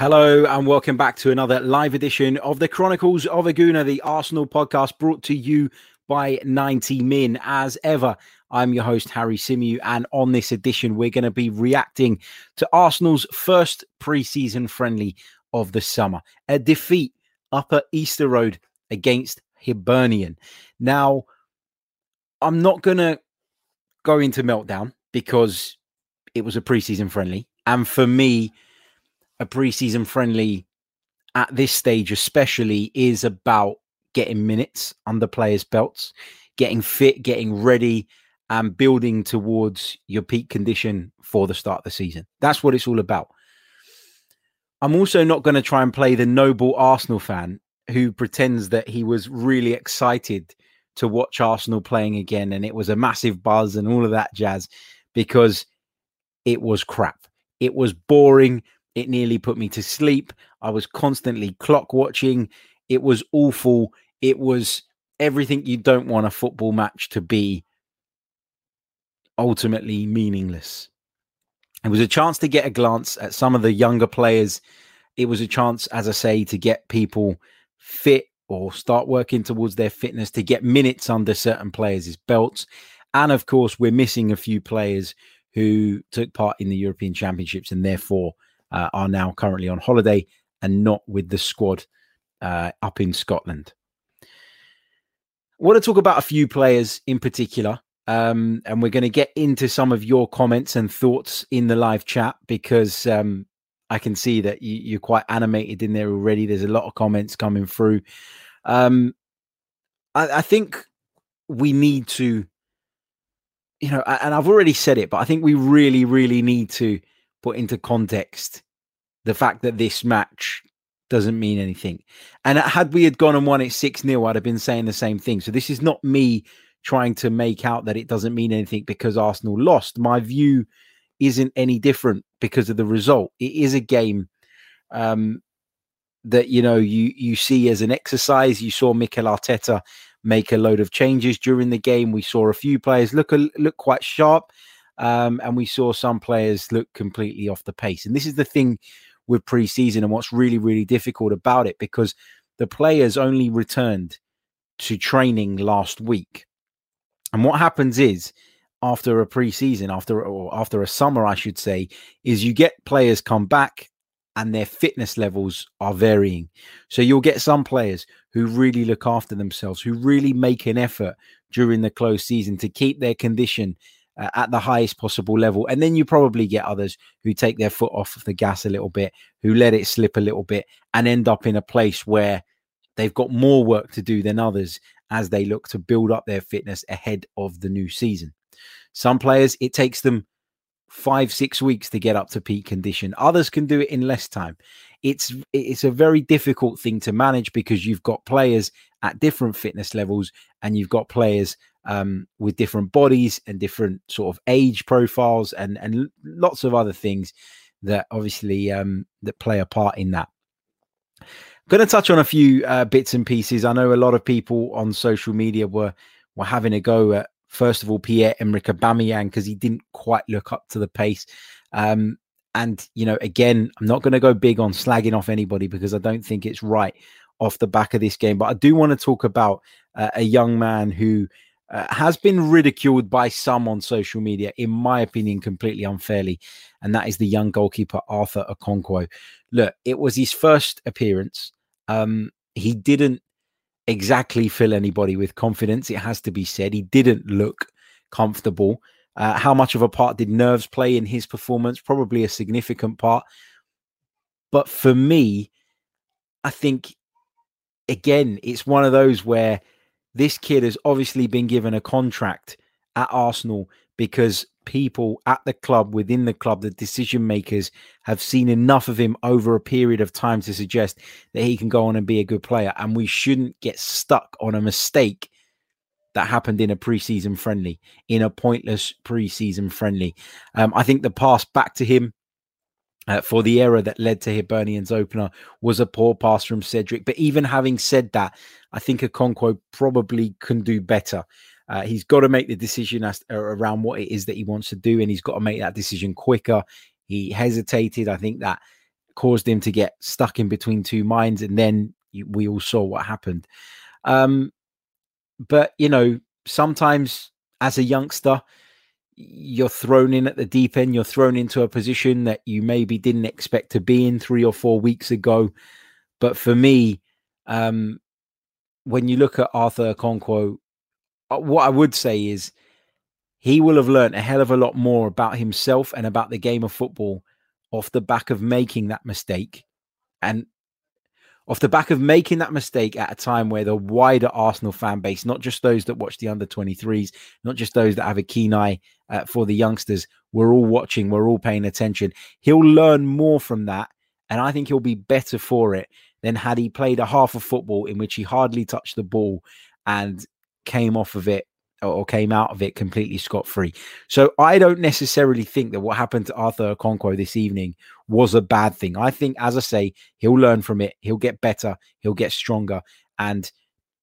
Hello and welcome back to another live edition of the Chronicles of a Gooner, the Arsenal podcast brought to you by 90 Min. As ever, I'm your host, Harry Symeou, and on this edition, we're going to be reacting to Arsenal's first pre-season friendly of the summer, a defeat up at Easter Road against Hibernian. Now, I'm not going to go into meltdown because it was a pre-season friendly, and for me, a preseason friendly at this stage, especially, is about getting minutes under players' belts, getting fit, getting ready, and building towards your peak condition for the start of the season. That's what it's all about. I'm also not going to try and play the noble Arsenal fan who pretends that he was really excited to watch Arsenal playing again and it was a massive buzz and all of that jazz because it was crap. It was boring. It nearly put me to sleep. I was constantly clock watching. It was awful. It was everything you don't want a football match to be ultimately meaningless. It was a chance to get a glance at some of the younger players. It was a chance, as I say, to get people fit or start working towards their fitness, to get minutes under certain players' belts. And of course, we're missing a few players who took part in the European Championships and therefore uh, are now currently on holiday and not with the squad uh, up in Scotland. I want to talk about a few players in particular. Um, and we're going to get into some of your comments and thoughts in the live chat because um, I can see that you, are quite animated in there already. There's a lot of comments coming through. Um, I, I think we need to, you know, and I've already said it, but I think we really, really need to put into context the fact that this match doesn't mean anything. And had we had gone and won it 6 0, I'd have been saying the same thing. So this is not me trying to make out that it doesn't mean anything because Arsenal lost. My view isn't any different because of the result. It is a game um, that you know you you see as an exercise. You saw Mikel Arteta make a load of changes during the game. We saw a few players look look quite sharp. Um, and we saw some players look completely off the pace. And this is the thing with preseason and what's really, really difficult about it because the players only returned to training last week. And what happens is after a preseason, after or after a summer, I should say, is you get players come back and their fitness levels are varying. So you'll get some players who really look after themselves, who really make an effort during the close season to keep their condition uh, at the highest possible level. And then you probably get others who take their foot off of the gas a little bit, who let it slip a little bit, and end up in a place where they've got more work to do than others as they look to build up their fitness ahead of the new season. Some players, it takes them five, six weeks to get up to peak condition. Others can do it in less time. It's it's a very difficult thing to manage because you've got players at different fitness levels and you've got players um, with different bodies and different sort of age profiles and and lots of other things that obviously um, that play a part in that. I'm going to touch on a few uh, bits and pieces. I know a lot of people on social media were were having a go at first of all Pierre Emerick Aubameyang because he didn't quite look up to the pace. Um, and you know, again, I'm not going to go big on slagging off anybody because I don't think it's right off the back of this game. But I do want to talk about uh, a young man who uh, has been ridiculed by some on social media, in my opinion, completely unfairly. And that is the young goalkeeper, Arthur Okonkwo. Look, it was his first appearance. Um, he didn't exactly fill anybody with confidence, it has to be said. He didn't look comfortable. Uh, how much of a part did nerves play in his performance? Probably a significant part. But for me, I think, again, it's one of those where this kid has obviously been given a contract at Arsenal because people at the club, within the club, the decision makers have seen enough of him over a period of time to suggest that he can go on and be a good player. And we shouldn't get stuck on a mistake that happened in a preseason friendly, in a pointless preseason friendly. Um, I think the pass back to him uh, for the error that led to Hibernian's opener was a poor pass from Cedric. But even having said that, I think Okonkwo probably can do better. Uh, he's got to make the decision as, uh, around what it is that he wants to do, and he's got to make that decision quicker. He hesitated. I think that caused him to get stuck in between two minds, and then we all saw what happened. Um, but you know, sometimes as a youngster, you're thrown in at the deep end. You're thrown into a position that you maybe didn't expect to be in three or four weeks ago. But for me, um, when you look at Arthur Okonkwo, uh, what I would say is he will have learned a hell of a lot more about himself and about the game of football off the back of making that mistake. And off the back of making that mistake at a time where the wider Arsenal fan base, not just those that watch the under 23s, not just those that have a keen eye uh, for the youngsters, we're all watching, we're all paying attention. He'll learn more from that. And I think he'll be better for it than had he played a half of football in which he hardly touched the ball and came off of it or came out of it completely scot free. So I don't necessarily think that what happened to Arthur Okonkwo this evening was a bad thing. I think, as I say, he'll learn from it. He'll get better. He'll get stronger. And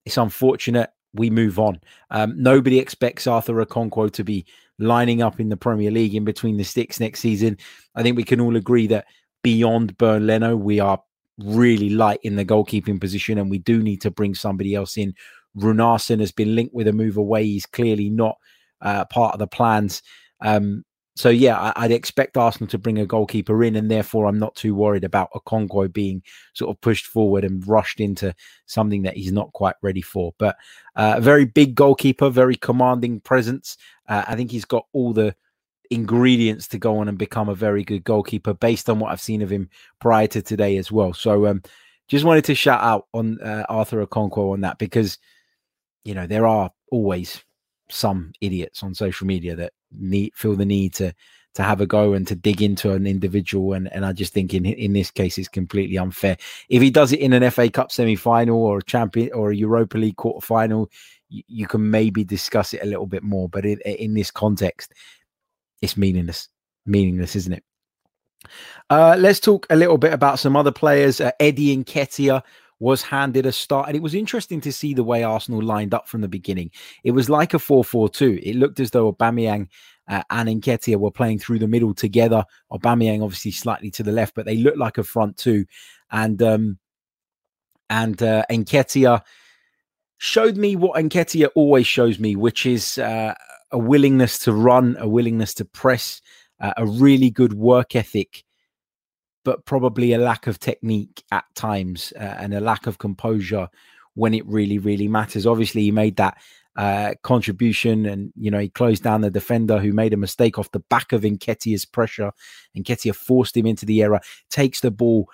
it's unfortunate we move on. Um, nobody expects Arthur Okonkwo to be lining up in the Premier League in between the sticks next season. I think we can all agree that beyond Bernd Leno, we are really light in the goalkeeping position, and we do need to bring somebody else in Runarsson has been linked with a move away. He's clearly not uh, part of the plans. Um, so yeah, I, would expect Arsenal to bring a goalkeeper in, and therefore I'm not too worried about Okonkwo being sort of pushed forward and rushed into something that he's not quite ready for. But uh, a very big goalkeeper, very commanding presence. Uh, I think he's got all the ingredients to go on and become a very good goalkeeper based on what I've seen of him prior to today as well. So um, just wanted to shout out on uh, Arthur Okonkwo on that because you know there are always some idiots on social media that need feel the need to to have a go and to dig into an individual and and I just think in in this case it's completely unfair. If he does it in an FA Cup semi final or a champion or a Europa League quarter final, you, you, can maybe discuss it a little bit more. But in, in this context, it's meaningless, meaningless, isn't it? Uh, let's talk a little bit about some other players. Uh, Eddie Nketiah was handed a start. And it was interesting to see the way Arsenal lined up from the beginning. It was like a 4 4 2. It looked as though Aubameyang uh, and Nketiah were playing through the middle together. Aubameyang obviously slightly to the left, but they looked like a front two. And um, and uh, Nketiah showed me what Nketiah always shows me, which is uh, a willingness to run, a willingness to press, uh, a really good work ethic but probably a lack of technique at times uh, and a lack of composure when it really, really matters. Obviously, he made that uh, contribution and, you know, he closed down the defender who made a mistake off the back of Nketiah's pressure. Nketiah forced him into the error, takes the ball,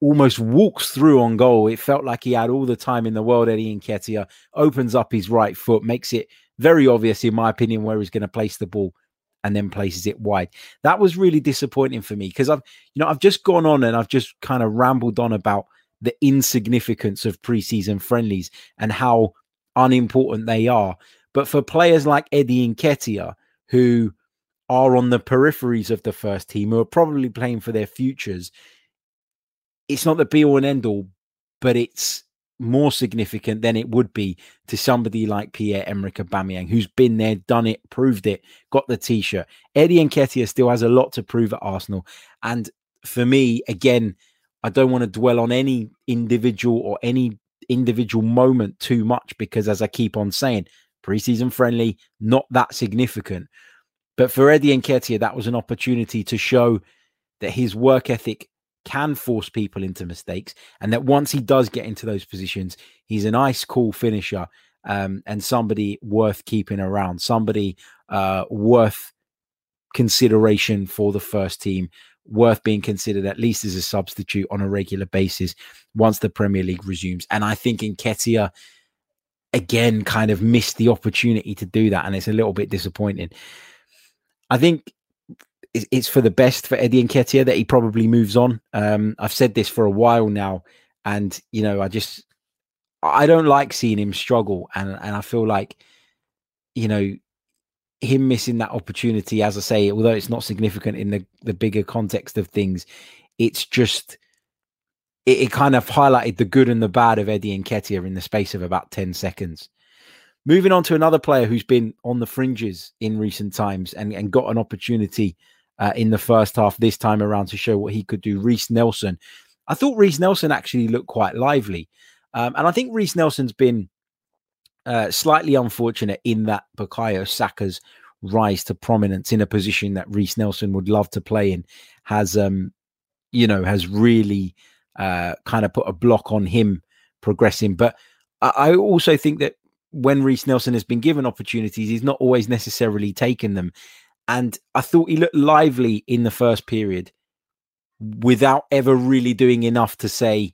almost walks through on goal. It felt like he had all the time in the world, Eddie Nketiah, opens up his right foot, makes it very obvious, in my opinion, where he's going to place the ball and then places it wide. That was really disappointing for me because I've, you know, I've just gone on and I've just kind of rambled on about the insignificance of preseason friendlies and how unimportant they are. But for players like Eddie Nketiah, who are on the peripheries of the first team, who are probably playing for their futures, it's not the be all and end all, but it's more significant than it would be to somebody like Pierre Emerick Aubameyang, who's been there, done it, proved it, got the t-shirt. Eddie Nketiah still has a lot to prove at Arsenal, and for me, again, I don't want to dwell on any individual or any individual moment too much because, as I keep on saying, preseason friendly, not that significant. But for Eddie Nketiah, that was an opportunity to show that his work ethic can force people into mistakes, and that once he does get into those positions, he's an ice cool finisher um, and somebody worth keeping around, somebody uh, worth consideration for the first team, worth being considered at least as a substitute on a regular basis once the Premier League resumes. And I think Nketiah again kind of missed the opportunity to do that, and it's a little bit disappointing. I think it's for the best for Eddie and Nketiah that he probably moves on. Um, I've said this for a while now, and you know, I just I don't like seeing him struggle, and and I feel like you know him missing that opportunity. As I say, although it's not significant in the the bigger context of things, it's just it, it kind of highlighted the good and the bad of Eddie and Nketiah in the space of about ten seconds. Moving on to another player who's been on the fringes in recent times and, and got an opportunity uh, in the first half this time around to show what he could do. Reiss Nelson. I thought Reiss Nelson actually looked quite lively. Um, and I think Reiss Nelson's been uh, slightly unfortunate in that Bukayo Saka's rise to prominence in a position that Reiss Nelson would love to play in has, um, you know, has really uh, kind of put a block on him progressing. But I, I also think that when Reiss Nelson has been given opportunities, he's not always necessarily taken them. And I thought he looked lively in the first period without ever really doing enough to say,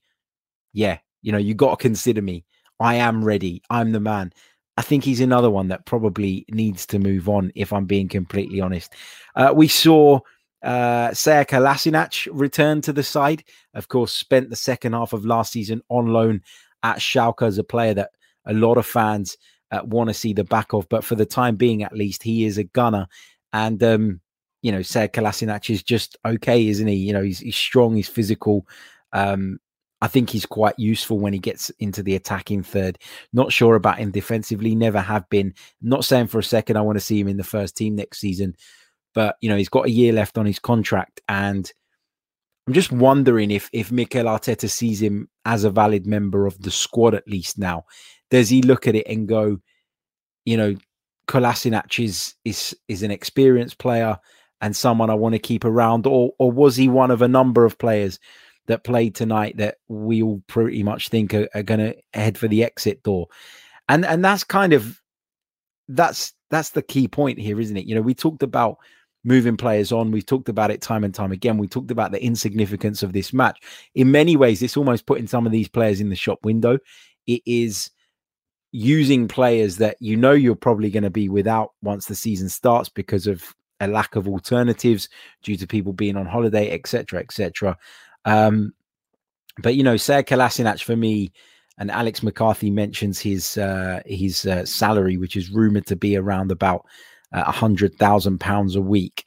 yeah, you know, you got to consider me. I am ready. I'm the man. I think he's another one that probably needs to move on, if I'm being completely honest. Uh, we saw uh, Sead Kolasinac return to the side. Of course, spent the second half of last season on loan at Schalke as a player that a lot of fans uh, want to see the back of. But for the time being, at least, he is a gunner. And, um, you know, Sead Kolasinac is just okay, isn't he? You know, he's, he's strong, he's physical. Um, I think he's quite useful when he gets into the attacking third. Not sure about him defensively, never have been. Not saying for a second I want to see him in the first team next season, but you know, he's got a year left on his contract and I'm just wondering if if Mikel Arteta sees him as a valid member of the squad at least now. Does he look at it and go, you know, Kolasinac is is is an experienced player and someone I want to keep around, or or was he one of a number of players that played tonight that we all pretty much think are, are going to head for the exit door? And and that's kind of that's that's the key point here, isn't it? You know, we talked about moving players on. We've talked about it time and time again. We talked about the insignificance of this match. In many ways, it's almost putting some of these players in the shop window. It is using players that you know you're probably going to be without once the season starts because of a lack of alternatives due to people being on holiday, etc., etc. Um, but you know, Sead Kolasinac for me, and Alex McCarthy mentions his uh, his uh, salary, which is rumored to be around about uh, a uh, hundred thousand pounds a week.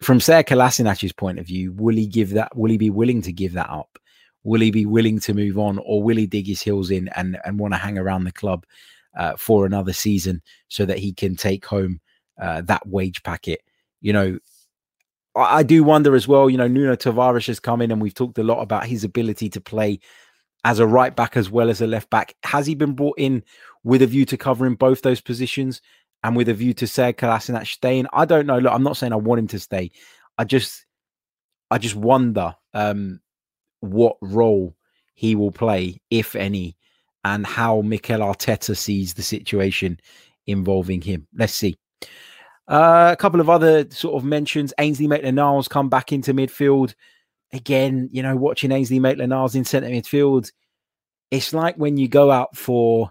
From Sead Kolasinac's point of view, will he give that? Will he be willing to give that up? Will he be willing to move on, or will he dig his heels in and and want to hang around the club uh, for another season so that he can take home uh, that wage packet? You know, I, I do wonder as well. You know, Nuno Tavares has come in, and we've talked a lot about his ability to play as a right back as well as a left back. Has he been brought in with a view to covering both those positions and with a view to Sead Kolasinac staying? I don't know. Look, I'm not saying I want him to stay. I just, I just wonder. Um, what role he will play, if any, and how Mikel Arteta sees the situation involving him. Let's see. Uh, a couple of other sort of mentions. Ainsley Maitland-Niles come back into midfield. Again, you know, watching Ainsley Maitland-Niles in centre midfield, it's like when you go out for,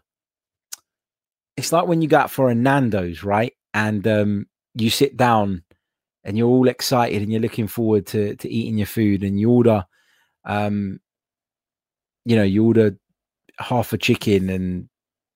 it's like when you go out for a Nando's, right? And um, you sit down and you're all excited and you're looking forward to to eating your food and you order um, you know, you order half a chicken and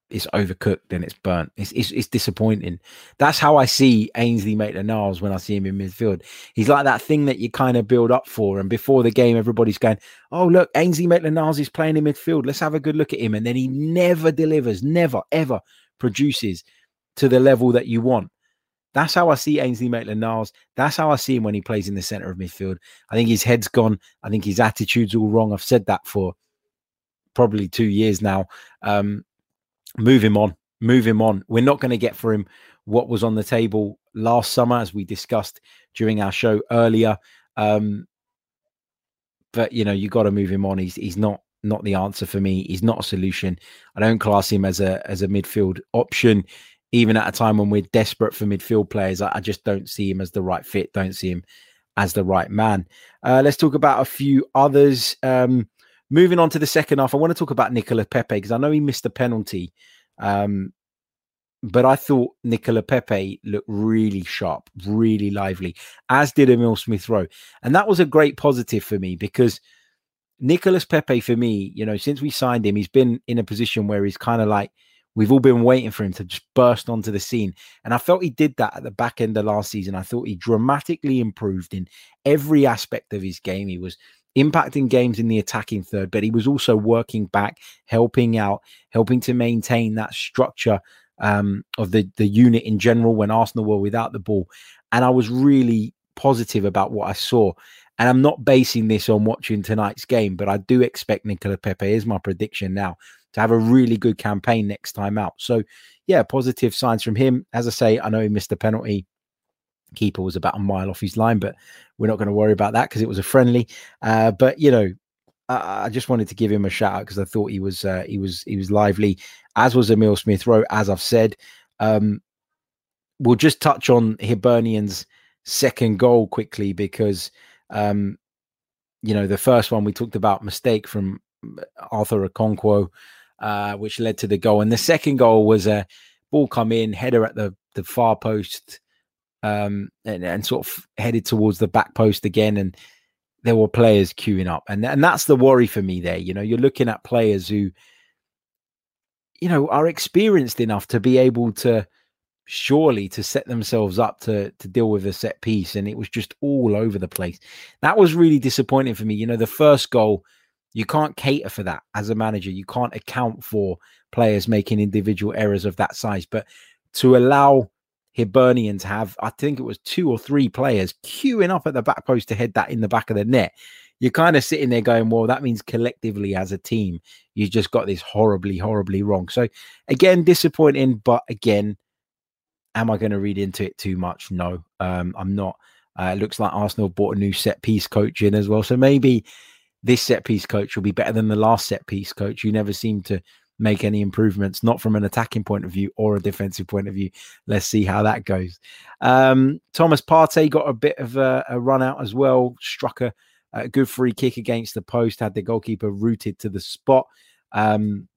it's overcooked and it's burnt. It's, it's, it's disappointing. That's how I see Ainsley Maitland-Niles when I see him in midfield. He's like that thing that you kind of build up for, and before the game, everybody's going, "Oh, look, Ainsley Maitland-Niles is playing in midfield. Let's have a good look at him." And then he never delivers, never ever produces to the level that you want. That's how I see Ainsley Maitland-Niles. That's how I see him when he plays in the centre of midfield. I think his head's gone. I think his attitude's all wrong. I've said that for probably two years now. Um, move him on. Move him on. We're not going to get for him what was on the table last summer, as we discussed during our show earlier. Um, but you know, you got to move him on. He's he's not not the answer for me. He's not a solution. I don't class him as a as a midfield option even at a time when we're desperate for midfield players, I, I just don't see him as the right fit. Don't see him as the right man. Uh, let's talk about a few others. Um, moving on to the second half, I want to talk about Nicola Pepe because I know he missed a penalty Um, but I thought Nicola Pepe looked really sharp, really lively, as did Emil Smith Rowe. And that was a great positive for me because Nicolas Pepe, for me, you know, since we signed him, he's been in a position where he's kind of like, we've all been waiting for him to just burst onto the scene. And I felt he did that at the back end of last season. I thought he dramatically improved in every aspect of his game. He was impacting games in the attacking third, but he was also working back, helping out, helping to maintain that structure um, of the the unit in general when Arsenal were without the ball, and I was really positive about what I saw. And I'm not basing this on watching tonight's game, but I do expect Nicola Pepe is my prediction now to have a really good campaign next time out. So, yeah, positive signs from him. As I say, I know he missed a penalty. Keeper was about a mile off his line, but we're not going to worry about that because it was a friendly. Uh, but you know, I, I just wanted to give him a shout out because I thought he was uh, he was he was lively, as was Emil Smith Rowe. As I've said, um, we'll just touch on Hibernian's second goal quickly because um, you know the first one we talked about mistake from uh, Arthur Okonkwo, uh, which led to the goal, and the second goal was a ball come in header at the the far post. Um, and, and sort of headed towards the back post again, and there were players queuing up, and and that's the worry for me. There, you know, you're looking at players who, you know, are experienced enough to be able to surely to set themselves up to to deal with a set piece, and it was just all over the place. That was really disappointing for me. You know, the first goal, you can't cater for that as a manager. You can't account for players making individual errors of that size, but to allow Hibernians have, I think it was two or three players queuing up at the back post to head that in the back of the net. You're kind of sitting there going, well, that means collectively as a team, you just got this horribly, horribly wrong. So, again, disappointing. But again, am I going to read into it too much? No, um, I'm not. Uh, it looks like Arsenal bought a new set piece coach in as well. So maybe this set piece coach will be better than the last set piece coach. You never seem to make any improvements, not from an attacking point of view or a defensive point of view. Let's see how that goes. Um, Thomas Partey got a bit of a, a run out as well, struck a, a, good free kick against the post, had the goalkeeper rooted to the spot. Um,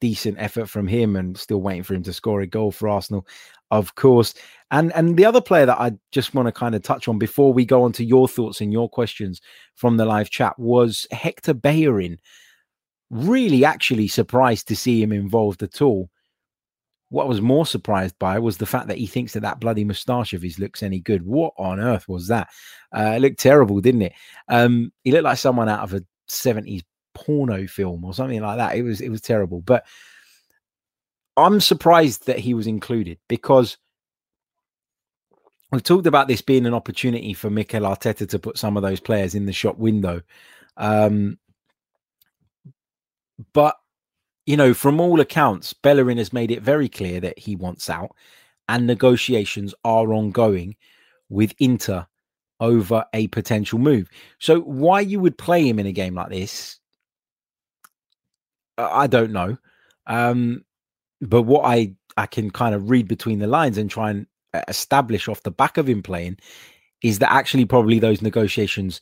decent effort from him and still waiting for him to score a goal for Arsenal, of course. And and the other player that I just want to kind of touch on before we go on to your thoughts and your questions from the live chat was Hector Bellerin really actually surprised to see him involved at all. What I was more surprised by was the fact that he thinks that that bloody moustache of his looks any good. What on earth was that? Uh, it looked terrible, didn't it? Um, he looked like someone out of a 70s porno film or something like that. It was it was terrible. But I'm surprised that he was included because we've talked about this being an opportunity for Mikel Arteta to put some of those players in the shop window. Um, but you know, from all accounts, Bellerin has made it very clear that he wants out, and negotiations are ongoing with Inter over a potential move. So, why you would play him in a game like this, I don't know. Um, but what I I can kind of read between the lines and try and uh, establish off the back of him playing is that actually probably those negotiations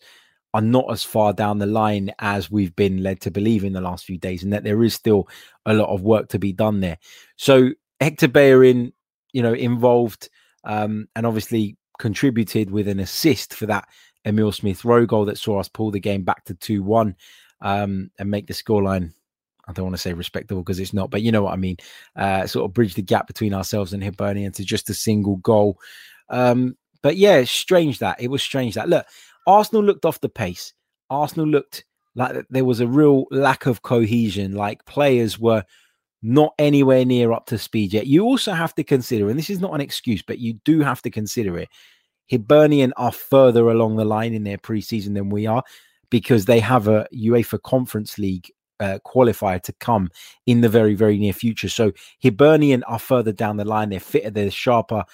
are not as far down the line as we've been led to believe in the last few days, and that there is still a lot of work to be done there. So Hector Bellerin, you know, involved um, and obviously contributed with an assist for that Emil Smith Rowe goal that saw us pull the game back to 2 1 um, and make the scoreline. I don't want to say respectable because it's not, but you know what I mean. Uh, sort of bridge the gap between ourselves and Hibernian to just a single goal. Um, but yeah, strange that it was strange that look, Arsenal looked off the pace. Arsenal looked like there was a real lack of cohesion, like players were not anywhere near up to speed yet. You also have to consider, and this is not an excuse, but you do have to consider it. Hibernian are further along the line in their preseason than we are because they have a UEFA Conference League uh, qualifier to come in the very, very near future. So Hibernian are further down the line. They're fitter, they're sharper.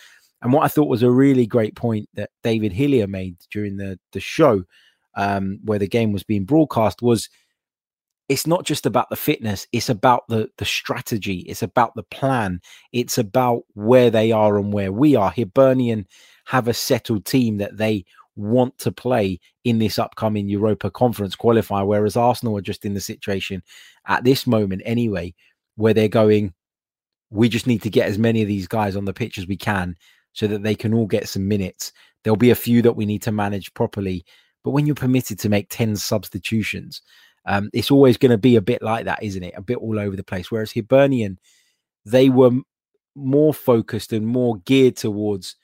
And what I thought was a really great point that David Hillier made during the the show, um, where the game was being broadcast, was it's not just about the fitness; it's about the the strategy, it's about the plan, it's about where they are and where we are. Hibernian have a settled team that they want to play in this upcoming Europa Conference qualifier, whereas Arsenal are just in the situation at this moment anyway, where they're going, We just need to get as many of these guys on the pitch as we can so that they can all get some minutes. There'll be a few that we need to manage properly. But when you're permitted to make 10 substitutions, um, it's always going to be a bit like that, isn't it? A bit all over the place. Whereas Hibernian, they were more focused and more geared towards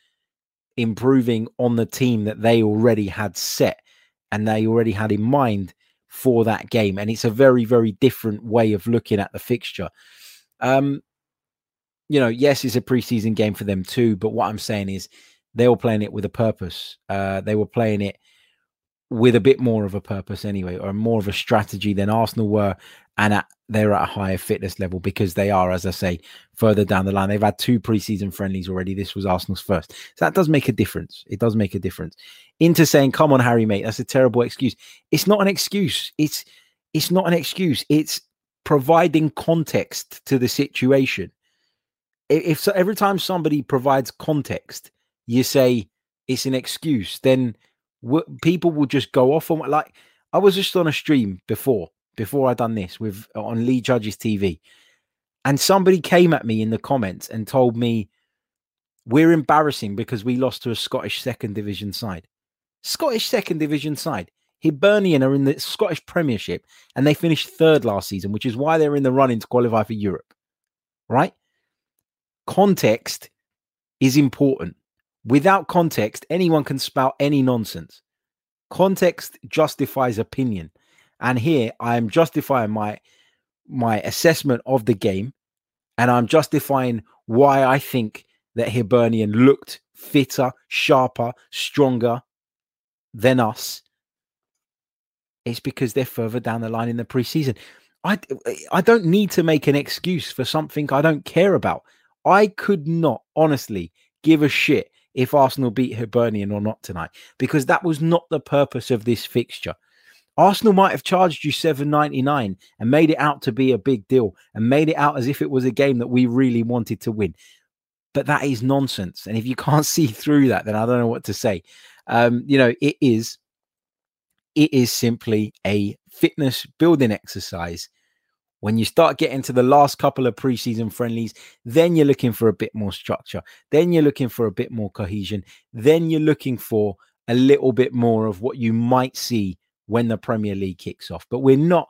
improving on the team that they already had set and they already had in mind for that game. And it's a very, very different way of looking at the fixture. Um, you know, yes, it's a preseason game for them too. But what I'm saying is they were playing it with a purpose. Uh, they were playing it with a bit more of a purpose anyway, or more of a strategy than Arsenal were. And at, they're at a higher fitness level because they are, as I say, further down the line. They've had two preseason friendlies already. This was Arsenal's first. So that does make a difference. It does make a difference. Into saying, come on, Harry, mate, that's a terrible excuse. It's not an excuse. It's it's not an excuse. It's providing context to the situation. If so, every time somebody provides context, you say it's an excuse, then w- people will just go off on like I was just on a stream before before I done this with uh, on Lee Judge's TV, and somebody came at me in the comments and told me we're embarrassing because we lost to a Scottish second division side. Scottish second division side. Hibernian are in the Scottish Premiership and they finished third last season, which is why they're in the running to qualify for Europe. Right? Context is important. Without context, anyone can spout any nonsense. Context justifies opinion. And here I am justifying my my assessment of the game and I'm justifying why I think that Hibernian looked fitter, sharper, stronger than us. It's because they're further down the line in the preseason. I I don't need to make an excuse for something I don't care about. I could not honestly give a shit if Arsenal beat Hibernian or not tonight because that was not the purpose of this fixture. Arsenal might have charged you 7.99 and made it out to be a big deal and made it out as if it was a game that we really wanted to win. But that is nonsense. And if you can't see through that, then I don't know what to say. Um, you know, it is it is simply a fitness building exercise. When you start getting to the last couple of preseason friendlies, then you're looking for a bit more structure. Then you're looking for a bit more cohesion. Then you're looking for a little bit more of what you might see when the Premier League kicks off. But we're not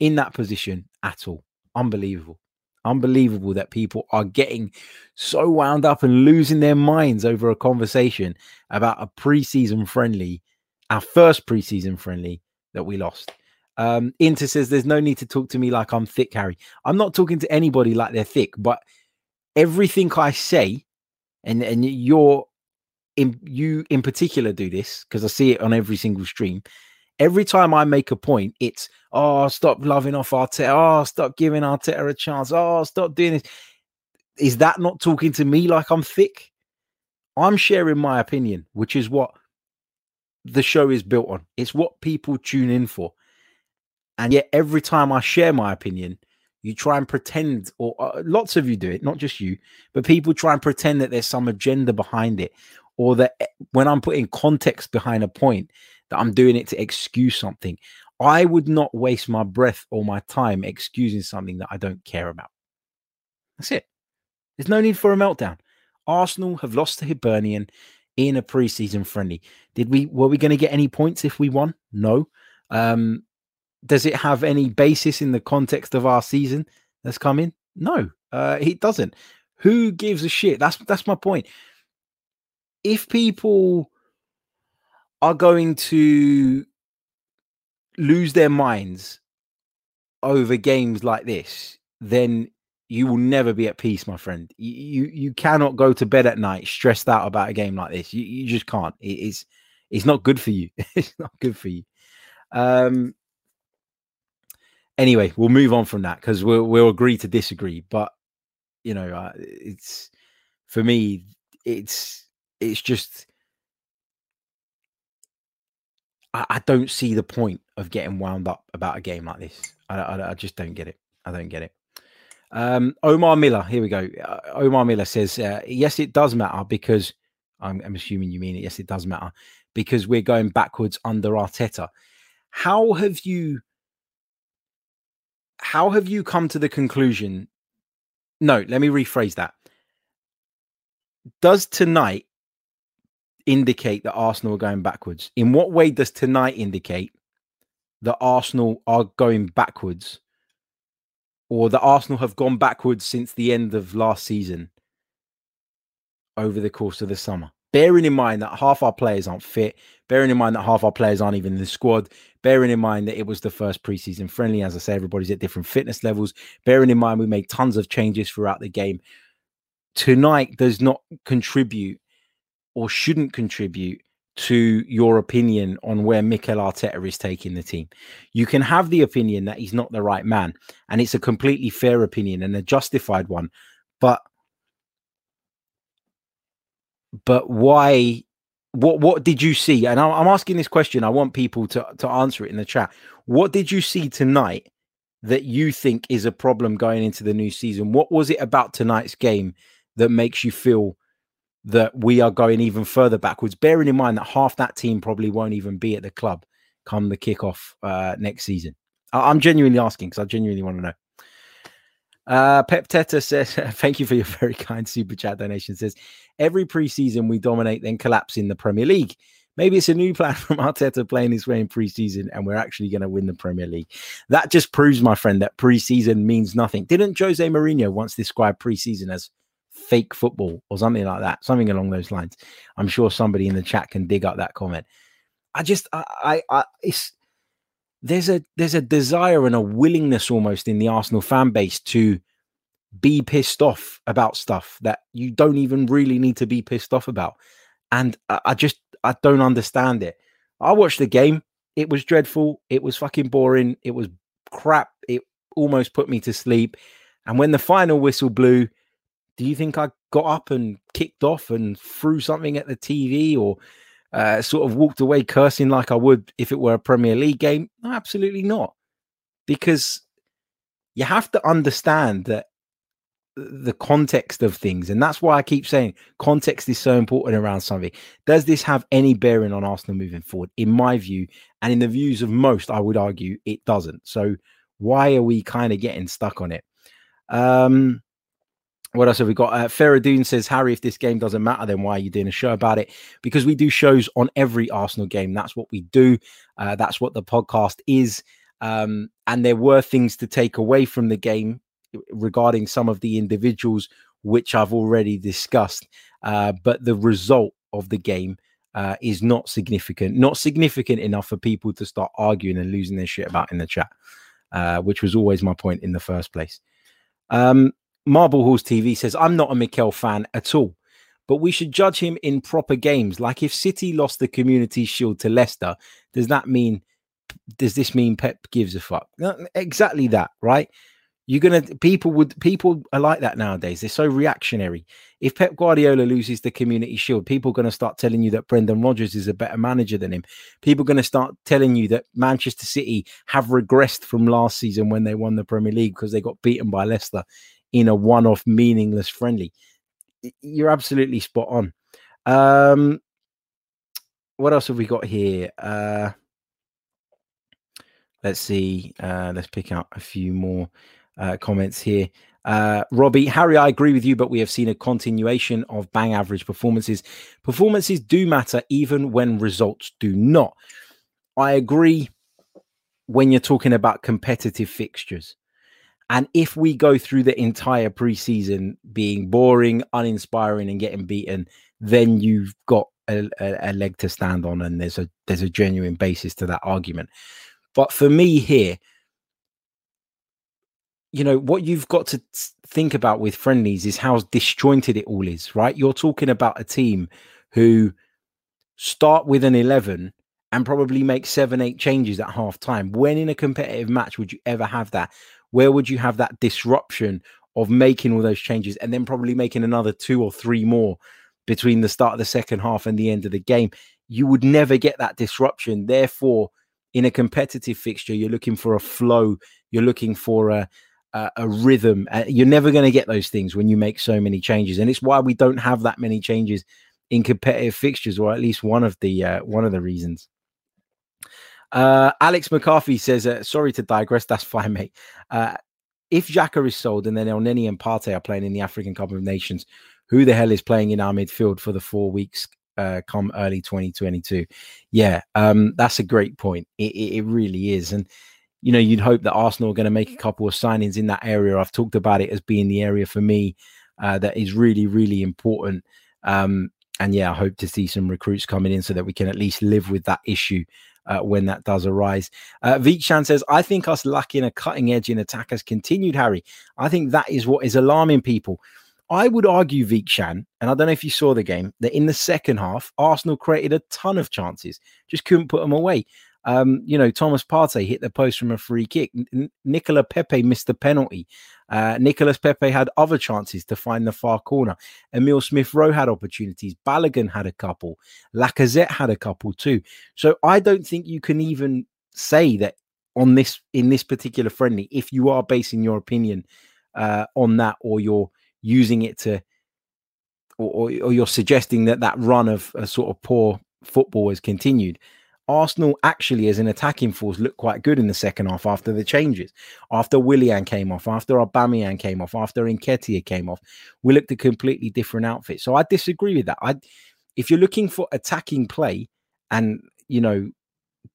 in that position at all. Unbelievable. Unbelievable that people are getting so wound up and losing their minds over a conversation about a preseason friendly, our first preseason friendly that we lost. Um, Inter says there's no need to talk to me like I'm thick, Harry. I'm not talking to anybody like they're thick, but everything I say, and and you're in you in particular do this because I see it on every single stream every time I make a point, it's oh, stop loving off Arteta. Oh, stop giving Arteta a chance. Oh, stop doing this. Is that not talking to me like I'm thick? I'm sharing my opinion, which is what the show is built on. It's what people tune in for. And yet, every time I share my opinion, you try and pretend, or uh, lots of you do it, not just you, but people try and pretend that there's some agenda behind it, or that eh, when I'm putting context behind a point, that I'm doing it to excuse something. I would not waste my breath or my time excusing something that I don't care about. That's it. There's no need for a meltdown. Arsenal have lost to Hibernian in a preseason friendly. Did we were we going to get any points if we won? No. Um, does it have any basis in the context of our season that's coming? No, uh, it doesn't. Who gives a shit? That's that's my point. If people are going to lose their minds over games like this, then you will never be at peace, my friend. You you, cannot go to bed at night stressed out about a game like this. You, you just can't. It is it's not good for you. it's not good for you. Um anyway, we'll move on from that because we'll we'll agree to disagree. But you know, uh, it's for me, it's it's just I, I, don't see the point of getting wound up about a game like this. I, I, I just don't get it. I don't get it. Um, Omar Miller, here we go. Uh, Omar Miller says, uh, yes, it does matter because I'm, I'm, assuming you mean it. Yes, it does matter because we're going backwards under Arteta. How have you? How have you come to the conclusion no, let me rephrase that. Does tonight indicate that Arsenal are going backwards? In what way does tonight indicate that Arsenal are going backwards or that Arsenal have gone backwards since the end of last season over the course of the summer? Bearing in mind that half our players aren't fit, bearing in mind that half our players aren't even in the squad, bearing in mind that it was the first preseason friendly. As I say, everybody's at different fitness levels. Bearing in mind we made tons of changes throughout the game. Tonight does not contribute or shouldn't contribute to your opinion on where Mikel Arteta is taking the team. You can have the opinion that he's not the right man, and it's a completely fair opinion and a justified one. But but why what what did you see? And I'm asking this question. I want people to to answer it in the chat. What did you see tonight that you think is a problem going into the new season? What was it about tonight's game that makes you feel that we are going even further backwards? Bearing in mind that half that team probably won't even be at the club come the kickoff uh, next season. I- I'm genuinely asking because I genuinely want to know. Uh, Pep Teta says, "Thank you for your very kind super chat donation." Says every preseason we dominate, then collapse in the Premier League. Maybe it's a new plan from Arteta playing his way in preseason, and we're actually going to win the Premier League. That just proves, my friend, that preseason means nothing. Didn't Jose Mourinho once describe preseason as fake football or something like that? Something along those lines. I'm sure somebody in the chat can dig up that comment. I just, I, I, I it's there's a there's a desire and a willingness almost in the Arsenal fan base to be pissed off about stuff that you don't even really need to be pissed off about. And I, I just I don't understand it. I watched the game. It was dreadful. It was fucking boring. It was crap. It almost put me to sleep. And when the final whistle blew, do you think I got up and kicked off and threw something at the TV or uh, sort of walked away cursing like I would if it were a Premier League game? No, absolutely not. Because you have to understand that the context of things. And that's why I keep saying context is so important around something. Does this have any bearing on Arsenal moving forward? In my view, and in the views of most, I would argue it doesn't. So why are we kind of getting stuck on it? Um, what else have we got? Uh, Feradoon says, Harry, if this game doesn't matter, then why are you doing a show about it? Because we do shows on every Arsenal game. That's what we do. Uh, that's what the podcast is. Um, and there were things to take away from the game regarding some of the individuals, which I've already discussed. Uh, but the result of the game uh, is not significant, not significant enough for people to start arguing and losing their shit about in the chat, uh, which was always my point in the first place. Um, Marble Halls TV says, I'm not a Mikel fan at all, but we should judge him in proper games. Like if City lost the Community Shield to Leicester, does that mean, does this mean Pep gives a fuck? Exactly that, right? You're gonna people would people are like that nowadays. They're so reactionary. If Pep Guardiola loses the Community Shield, people are going to start telling you that Brendan Rodgers is a better manager than him. People are going to start telling you that Manchester City have regressed from last season when they won the Premier League because they got beaten by Leicester in a one-off meaningless friendly. You're absolutely spot on. Um, what else have we got here? Uh, let's see. Uh, let's pick out a few more uh, comments here. Uh, Robbie, Harry, I agree with you, but we have seen a continuation of bang average performances. Performances do matter even when results do not. I agree when you're talking about competitive fixtures. And if we go through the entire preseason being boring, uninspiring, and getting beaten, then you've got a, a, a leg to stand on, and there's a there's a genuine basis to that argument. But for me here, you know what you've got to think about with friendlies is how disjointed it all is right? You're talking about a team who start with an 11 and probably make seven eight changes at half time when in a competitive match would you ever have that where would you have that disruption of making all those changes and then probably making another two or three more between the start of the second half and the end of the game you would never get that disruption therefore in a competitive fixture you're looking for a flow you're looking for a a rhythm. Uh, you're never going to get those things when you make so many changes, and it's why we don't have that many changes in competitive fixtures, or at least one of the uh, one of the reasons. Uh, Alex McCarthy says, uh, "Sorry to digress. That's fine, mate. Uh, if Xhaka is sold and then Elneny and Partey are playing in the African Cup of Nations, who the hell is playing in our midfield for the four weeks uh, come early 2022? Yeah, um, that's a great point. It, it, it really is. And, you know, you'd hope that Arsenal are going to make a couple of signings in that area. I've talked about it as being the area for me uh, that is really, really important. Um, and yeah, I hope to see some recruits coming in so that we can at least live with that issue uh, when that does arise. Uh, Vikshan says, I think us lacking a cutting edge in attack has continued, Harry. I think that is what is alarming people. I would argue, Vikshan, and I don't know if you saw the game, that in the second half, Arsenal created a ton of chances, just couldn't put them away. Um, you know, Thomas Partey hit the post from a free kick. N- Nicolas Pepe missed the penalty. Uh, Nicolas Pepe had other chances to find the far corner. Emil Smith Rowe had opportunities. Balogun had a couple. Lacazette had a couple too. So I don't think you can even say that on this in this particular friendly, if you are basing your opinion uh, on that, or you're using it to, or, or, or you're suggesting that that run of a sort of poor football has continued. Arsenal actually, as an attacking force, looked quite good in the second half after the changes. After Willian came off, after Aubameyang came off, after Nketiah came off, we looked a completely different outfit. So I disagree with that. I, if you're looking for attacking play and you know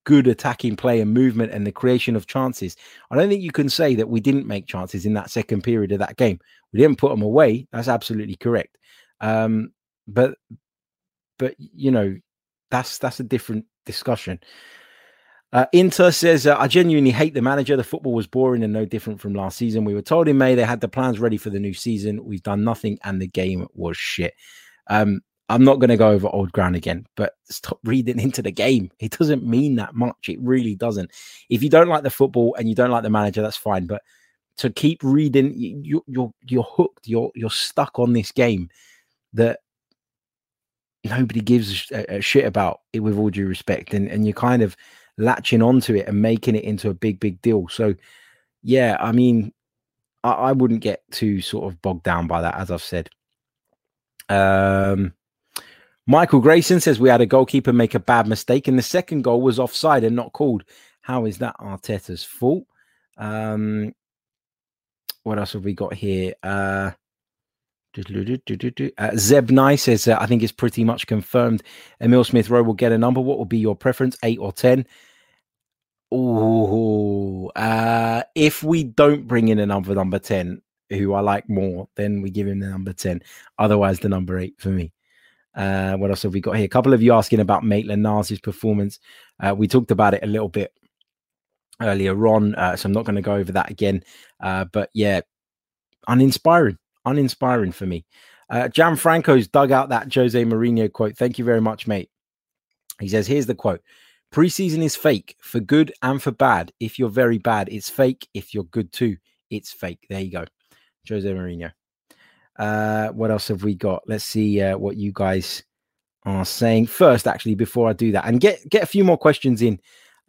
good attacking play and movement and the creation of chances, I don't think you can say that we didn't make chances in that second period of that game. We didn't put them away. That's absolutely correct. Um, but but you know that's that's a different discussion. Uh, Inter says, uh, I genuinely hate the manager. The football was boring and no different from last season. We were told in May they had the plans ready for the new season. We've done nothing and the game was shit. Um, I'm not going to go over old ground again, but stop reading into the game. It doesn't mean that much. It really doesn't. If you don't like the football and you don't like the manager, that's fine. But to keep reading, you, you're you're hooked. You're you're stuck on this game that nobody gives a, a, shit about it with all due respect and and you're kind of latching onto it and making it into a big big deal. So yeah i mean I, I, wouldn't get too sort of bogged down by that as i've said. Um michael grayson says we had a goalkeeper make a bad mistake and the second goal was offside and not called. How is that arteta's fault? Um what else have we got here? Uh uh, Zeb Nye says, uh, I think it's pretty much confirmed. Emil Smith Rowe will get a number. What will be your preference, eight or 10? Oh, uh, if we don't bring in a number, number 10, who I like more, then we give him the number 10. Otherwise, the number eight for me. Uh, what else have we got here? A couple of you asking about Maitland Niles' performance. Uh, we talked about it a little bit earlier on, uh, so I'm not going to go over that again. Uh, but yeah, uninspiring uninspiring for me. Uh, Gianfranco's dug out that Jose Mourinho quote. Thank you very much, mate. He says, here's the quote. Preseason is fake for good and for bad. If you're very bad, it's fake. If you're good too, it's fake. There you go. Jose Mourinho. Uh, what else have we got? Let's see uh, what you guys are saying first. Actually, before I do that, and get get a few more questions in,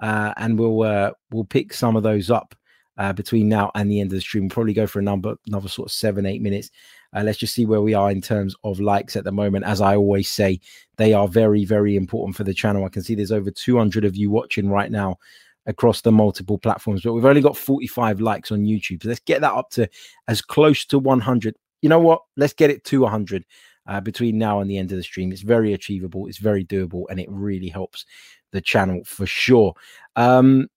uh, and we'll uh, we'll pick some of those up uh, between now and the end of the stream. We'll probably go for a number, another sort of seven, eight minutes. Uh, let's just see where we are in terms of likes at the moment. As I always say, they are very, very important for the channel. I can see there's over 200 of you watching right now across the multiple platforms, but we've only got 45 likes on YouTube. So let's get that up to as close to 100. You know what? Let's get it to 100 uh, between now and the end of the stream. It's very achievable, it's very doable, and it really helps the channel for sure. Um,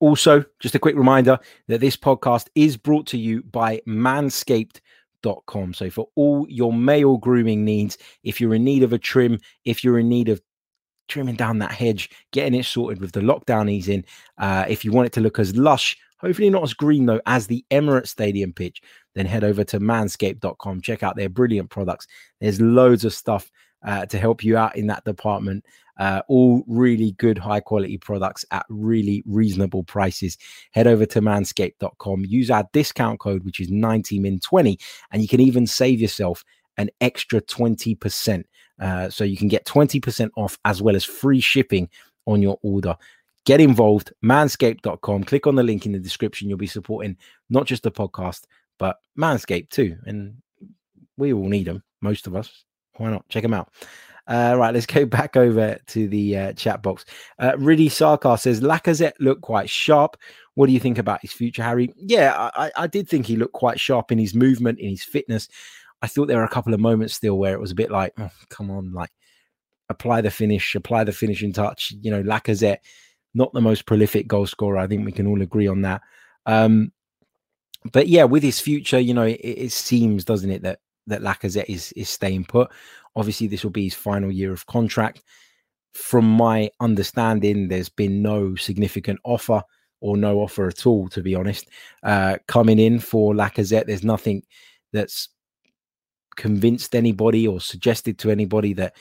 also, just a quick reminder that this podcast is brought to you by manscaped.com. So, for all your male grooming needs, if you're in need of a trim, if you're in need of trimming down that hedge, getting it sorted with the lockdown easing, uh, if you want it to look as lush, hopefully not as green though, as the Emirates Stadium pitch, then head over to manscaped.com. Check out their brilliant products. There's loads of stuff uh, to help you out in that department. Uh, all really good, high quality products at really reasonable prices. Head over to manscaped.com, use our discount code, which is 90min20, and you can even save yourself an extra 20%. Uh, so you can get 20% off as well as free shipping on your order. Get involved, manscaped.com. Click on the link in the description. You'll be supporting not just the podcast, but Manscaped too. And we all need them, most of us. Why not? Check them out. Uh, right, let's go back over to the uh, chat box. Uh, Riddy Sarkar says Lacazette looked quite sharp. What do you think about his future, Harry? Yeah, I, I did think he looked quite sharp in his movement, in his fitness. I thought there were a couple of moments still where it was a bit like, oh, come on, like apply the finish, apply the finishing touch. You know, Lacazette, not the most prolific goal scorer. I think we can all agree on that. Um, but yeah, with his future, you know, it, it, seems, doesn't it, that that Lacazette is is staying put. Obviously, this will be his final year of contract. From my understanding, there's been no significant offer or no offer at all, to be honest, uh, coming in for Lacazette. There's nothing that's convinced anybody or suggested to anybody that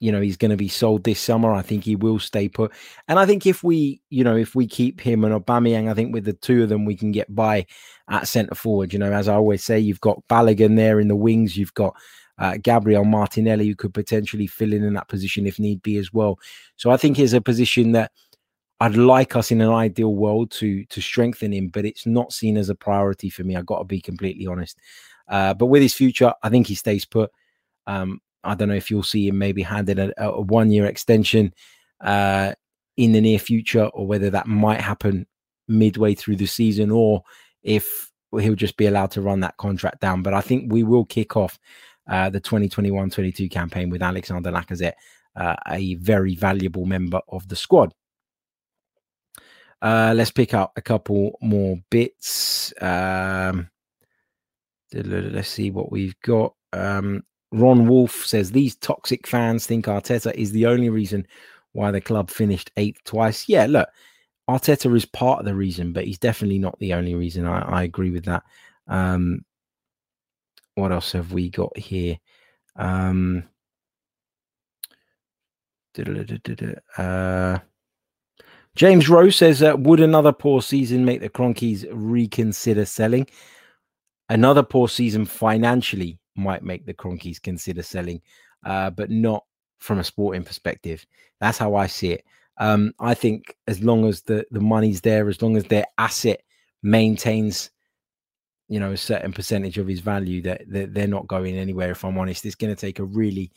you know he's going to be sold this summer. I think he will stay put, and I think if we, you know, if we keep him and Aubameyang, I think with the two of them we can get by at centre forward. You know, as I always say, you've got Balogun there in the wings, you've got uh, Gabriel Martinelli who could potentially fill in in that position if need be as well. So I think it's a position that I'd like us in an ideal world to to strengthen him, but it's not seen as a priority for me. I've got to be completely honest. Uh, but with his future, I think he stays put. Um, I don't know if you'll see him maybe handed a, a one year extension uh, in the near future, or whether that might happen midway through the season, or if he'll just be allowed to run that contract down. But I think we will kick off uh, the 2021 22 campaign with Alexander Lacazette, uh, a very valuable member of the squad. Uh, let's pick up a couple more bits. Um, let's see what we've got. Um, Ron Wolf says these toxic fans think Arteta is the only reason why the club finished eighth twice. Yeah, look, Arteta is part of the reason, but he's definitely not the only reason. I, I agree with that. Um, what else have we got here? Um, uh, James Rowe says, uh, "Would another poor season make the Kroenkes reconsider selling? Another poor season financially might make the Kroenkes consider selling, uh, but not from a sporting perspective. That's how I see it. Um, I think as long as the the money's there, as long as their asset maintains, you know, a certain percentage of his value, that, that they're not going anywhere. If I'm honest, it's going to take a really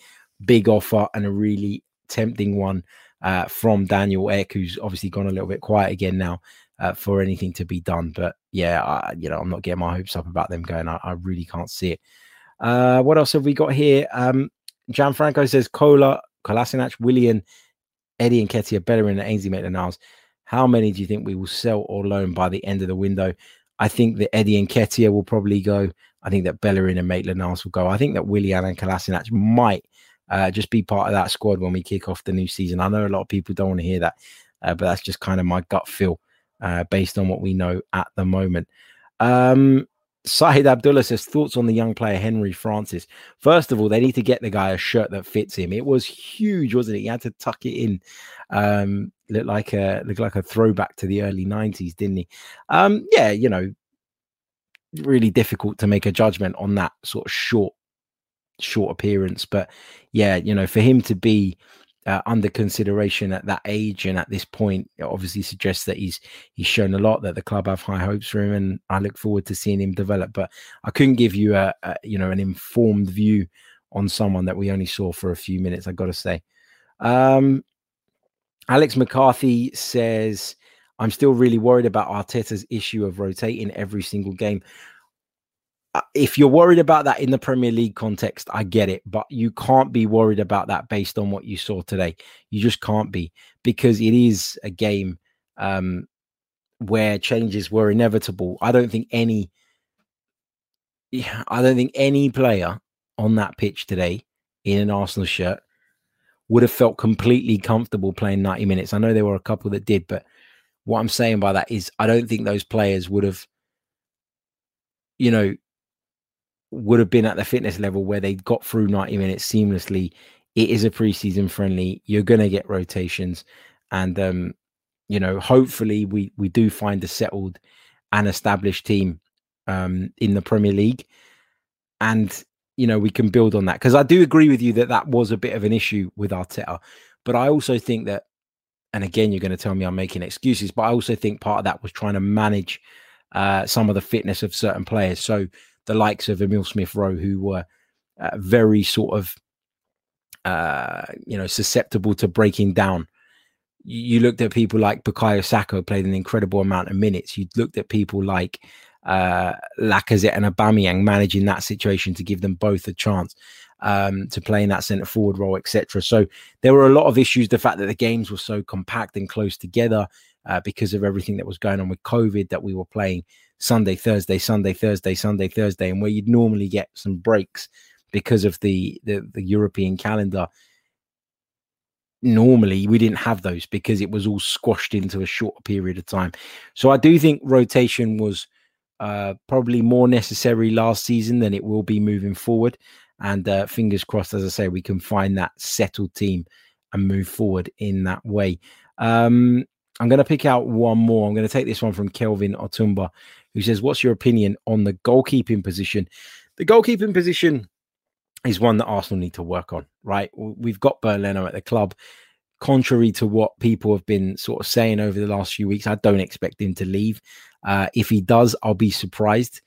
big offer and a really tempting one uh, from Daniel Ek, who's obviously gone a little bit quiet again now. Uh, for anything to be done, but yeah, I, you know, I'm not getting my hopes up about them going. I, I really can't see it. Uh, what else have we got here? Um, Gianfranco says Kola, Kolasinac, Willian, Eddie Nketiah, Bellerin, and Ainsley Maitland-Niles. How many do you think we will sell or loan by the end of the window? I think that Eddie Nketiah will probably go. I think that Bellerin and Maitland-Niles will go. I think that Willian and Kolasinac might uh, just be part of that squad when we kick off the new season. I know a lot of people don't want to hear that, uh, but that's just kind of my gut feel uh, based on what we know at the moment. Um, Sahid Abdullah says thoughts on the young player Henry Francis. First of all, they need to get the guy a shirt that fits him. It was huge, wasn't it? He had to tuck it in. Um, looked like a looked like a throwback to the early '90s, didn't he? Um, yeah, you know, really difficult to make a judgment on that sort of short short appearance. But yeah, you know, for him to be uh, under consideration at that age and at this point obviously suggests that he's he's shown a lot that the club have high hopes for him and I look forward to seeing him develop. But I couldn't give you a, a you know an informed view on someone that we only saw for a few minutes I got to say. Um, Alex McCarthy says I'm still really worried about Arteta's issue of rotating every single game if you're worried about that in the Premier League context, I get it, but you can't be worried about that based on what you saw today. You just can't be because it is a game um, where changes were inevitable. I don't think any, I don't think any player on that pitch today in an Arsenal shirt would have felt completely comfortable playing 90 minutes. I know there were a couple that did, but what I'm saying by that is I don't think those players would have, you know, would have been at the fitness level where they got through 90 minutes seamlessly. It is a preseason friendly. You're going to get rotations. And, um, you know, hopefully we, we do find a settled and established team um, in the Premier League. And, you know, we can build on that. Because I do agree with you that that was a bit of an issue with Arteta. But I also think that, and again, you're going to tell me I'm making excuses, but I also think part of that was trying to manage uh, some of the fitness of certain players. So, the likes of Emil Smith Rowe, who were uh, very sort of uh, you know, susceptible to breaking down. You, looked at people like Bukayo Saka played an incredible amount of minutes. You looked at people like uh, Lacazette and Aubameyang managing that situation to give them both a chance um, to play in that centre forward role, etc. So there were a lot of issues. The fact that the games were so compact and close together uh, because of everything that was going on with COVID, that we were playing Sunday, Thursday, Sunday, Thursday, Sunday, Thursday, and where you'd normally get some breaks because of the, the, the European calendar. Normally, we didn't have those because it was all squashed into a short period of time. So I do think rotation was uh, probably more necessary last season than it will be moving forward. And uh, fingers crossed, as I say, we can find that settled team and move forward in that way. Um, I'm going to pick out one more. I'm going to take this one from Kelvin Otumba, who says, What's your opinion on the goalkeeping position? The goalkeeping position is one that Arsenal need to work on, right? We've got Bernd Leno at the club. Contrary to what people have been sort of saying over the last few weeks, I don't expect him to leave. Uh, if he does, I'll be surprised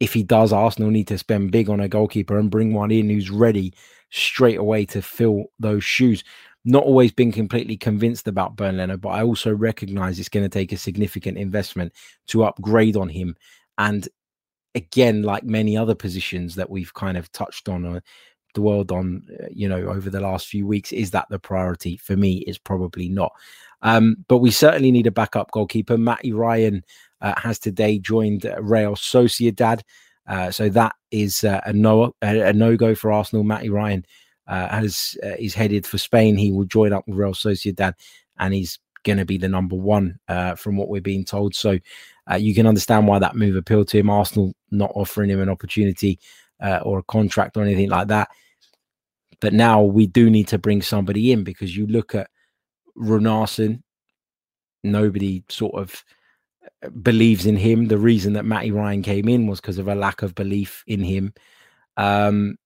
if he does, Arsenal need to spend big on a goalkeeper and bring one in who's ready straight away to fill those shoes. Not always been completely convinced about Bernd Leno, but I also recognize it's going to take a significant investment to upgrade on him. And again, like many other positions that we've kind of touched on or dwelled on, uh, you know, over the last few weeks, is that the priority? For me, is probably not. Um, but we certainly need a backup goalkeeper. Matty Ryan uh, has today joined Real Sociedad. Uh, so that is uh, a no a, no go for Arsenal. Matty Ryan has uh, is headed for Spain. He will join up with Real Sociedad, and he's going to be the number one uh, from what we're being told. So you can understand why that move appealed to him. Arsenal not offering him an opportunity or a contract or anything like that. But now we do need to bring somebody in because you look at Runarsson, nobody sort of believes in him. The reason that Matty Ryan came in was because of a lack of belief in him. Um,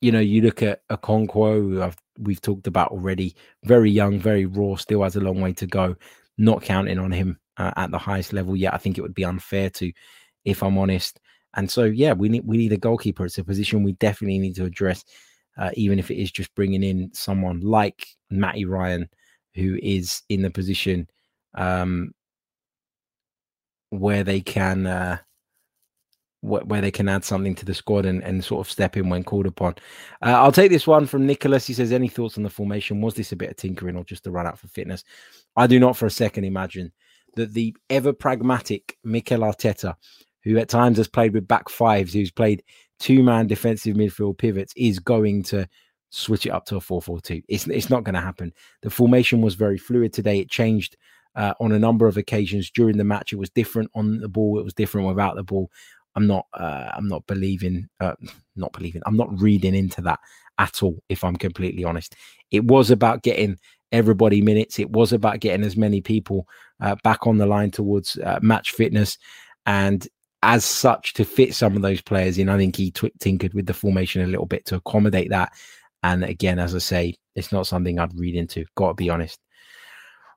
you know, you look at who I've, we've talked about already, very young, very raw, still has a long way to go. Not counting on him uh, at the highest level yet. I think it would be unfair to, if I'm honest. And so, yeah, we need we need a goalkeeper. It's a position we definitely need to address, uh, even if it is just bringing in someone like Matty Ryan, who is in the position um, where they can uh, wh- where they can add something to the squad and, and sort of step in when called upon. Uh, I'll take this one from Nicholas. He says, "Any thoughts on the formation? Was this a bit of tinkering or just a run out for fitness?" I do not for a second imagine that the ever pragmatic Mikel Arteta, who at times has played with back fives, who's played two man defensive midfield pivots, is going to switch it up to a 4 4 2. It's, it's not going to happen. The formation was very fluid today. It changed uh, on a number of occasions during the match. It was different on the ball. It was different without the ball. I'm not. Uh, I'm not believing. Uh, not believing. I'm not reading into that at all. If I'm completely honest, it was about getting everybody minutes. It was about getting as many people uh, back on the line towards uh, match fitness, and as such, to fit some of those players in. I think he tw- tinkered with the formation a little bit to accommodate that. And again, as I say, it's not something I'd read into. Got to be honest.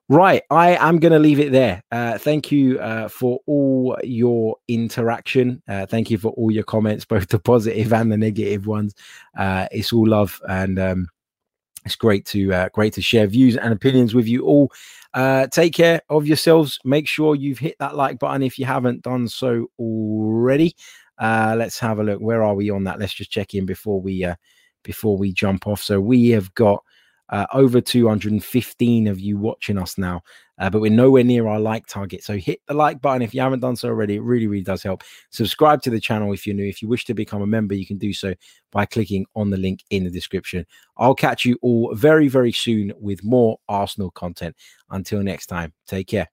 Right, I am going to leave it there. Uh, thank you uh, for all your interaction. Uh, thank you for all your comments, both the positive and the negative ones. Uh, it's all love, and um, it's great to uh, great to share views and opinions with you all. Uh, take care of yourselves. Make sure you've hit that like button if you haven't done so already. let's have a look. Where are we on that? Let's just check in before we before we jump off. So we have got uh, over 215 of you watching us now, uh, but we're nowhere near our like target. So hit the like button if you haven't done so already. It really, really does help. Subscribe to the channel if you're new. If you wish to become a member, you can do so by clicking on the link in the description. I'll catch you all very, very soon with more Arsenal content. Until next time, take care.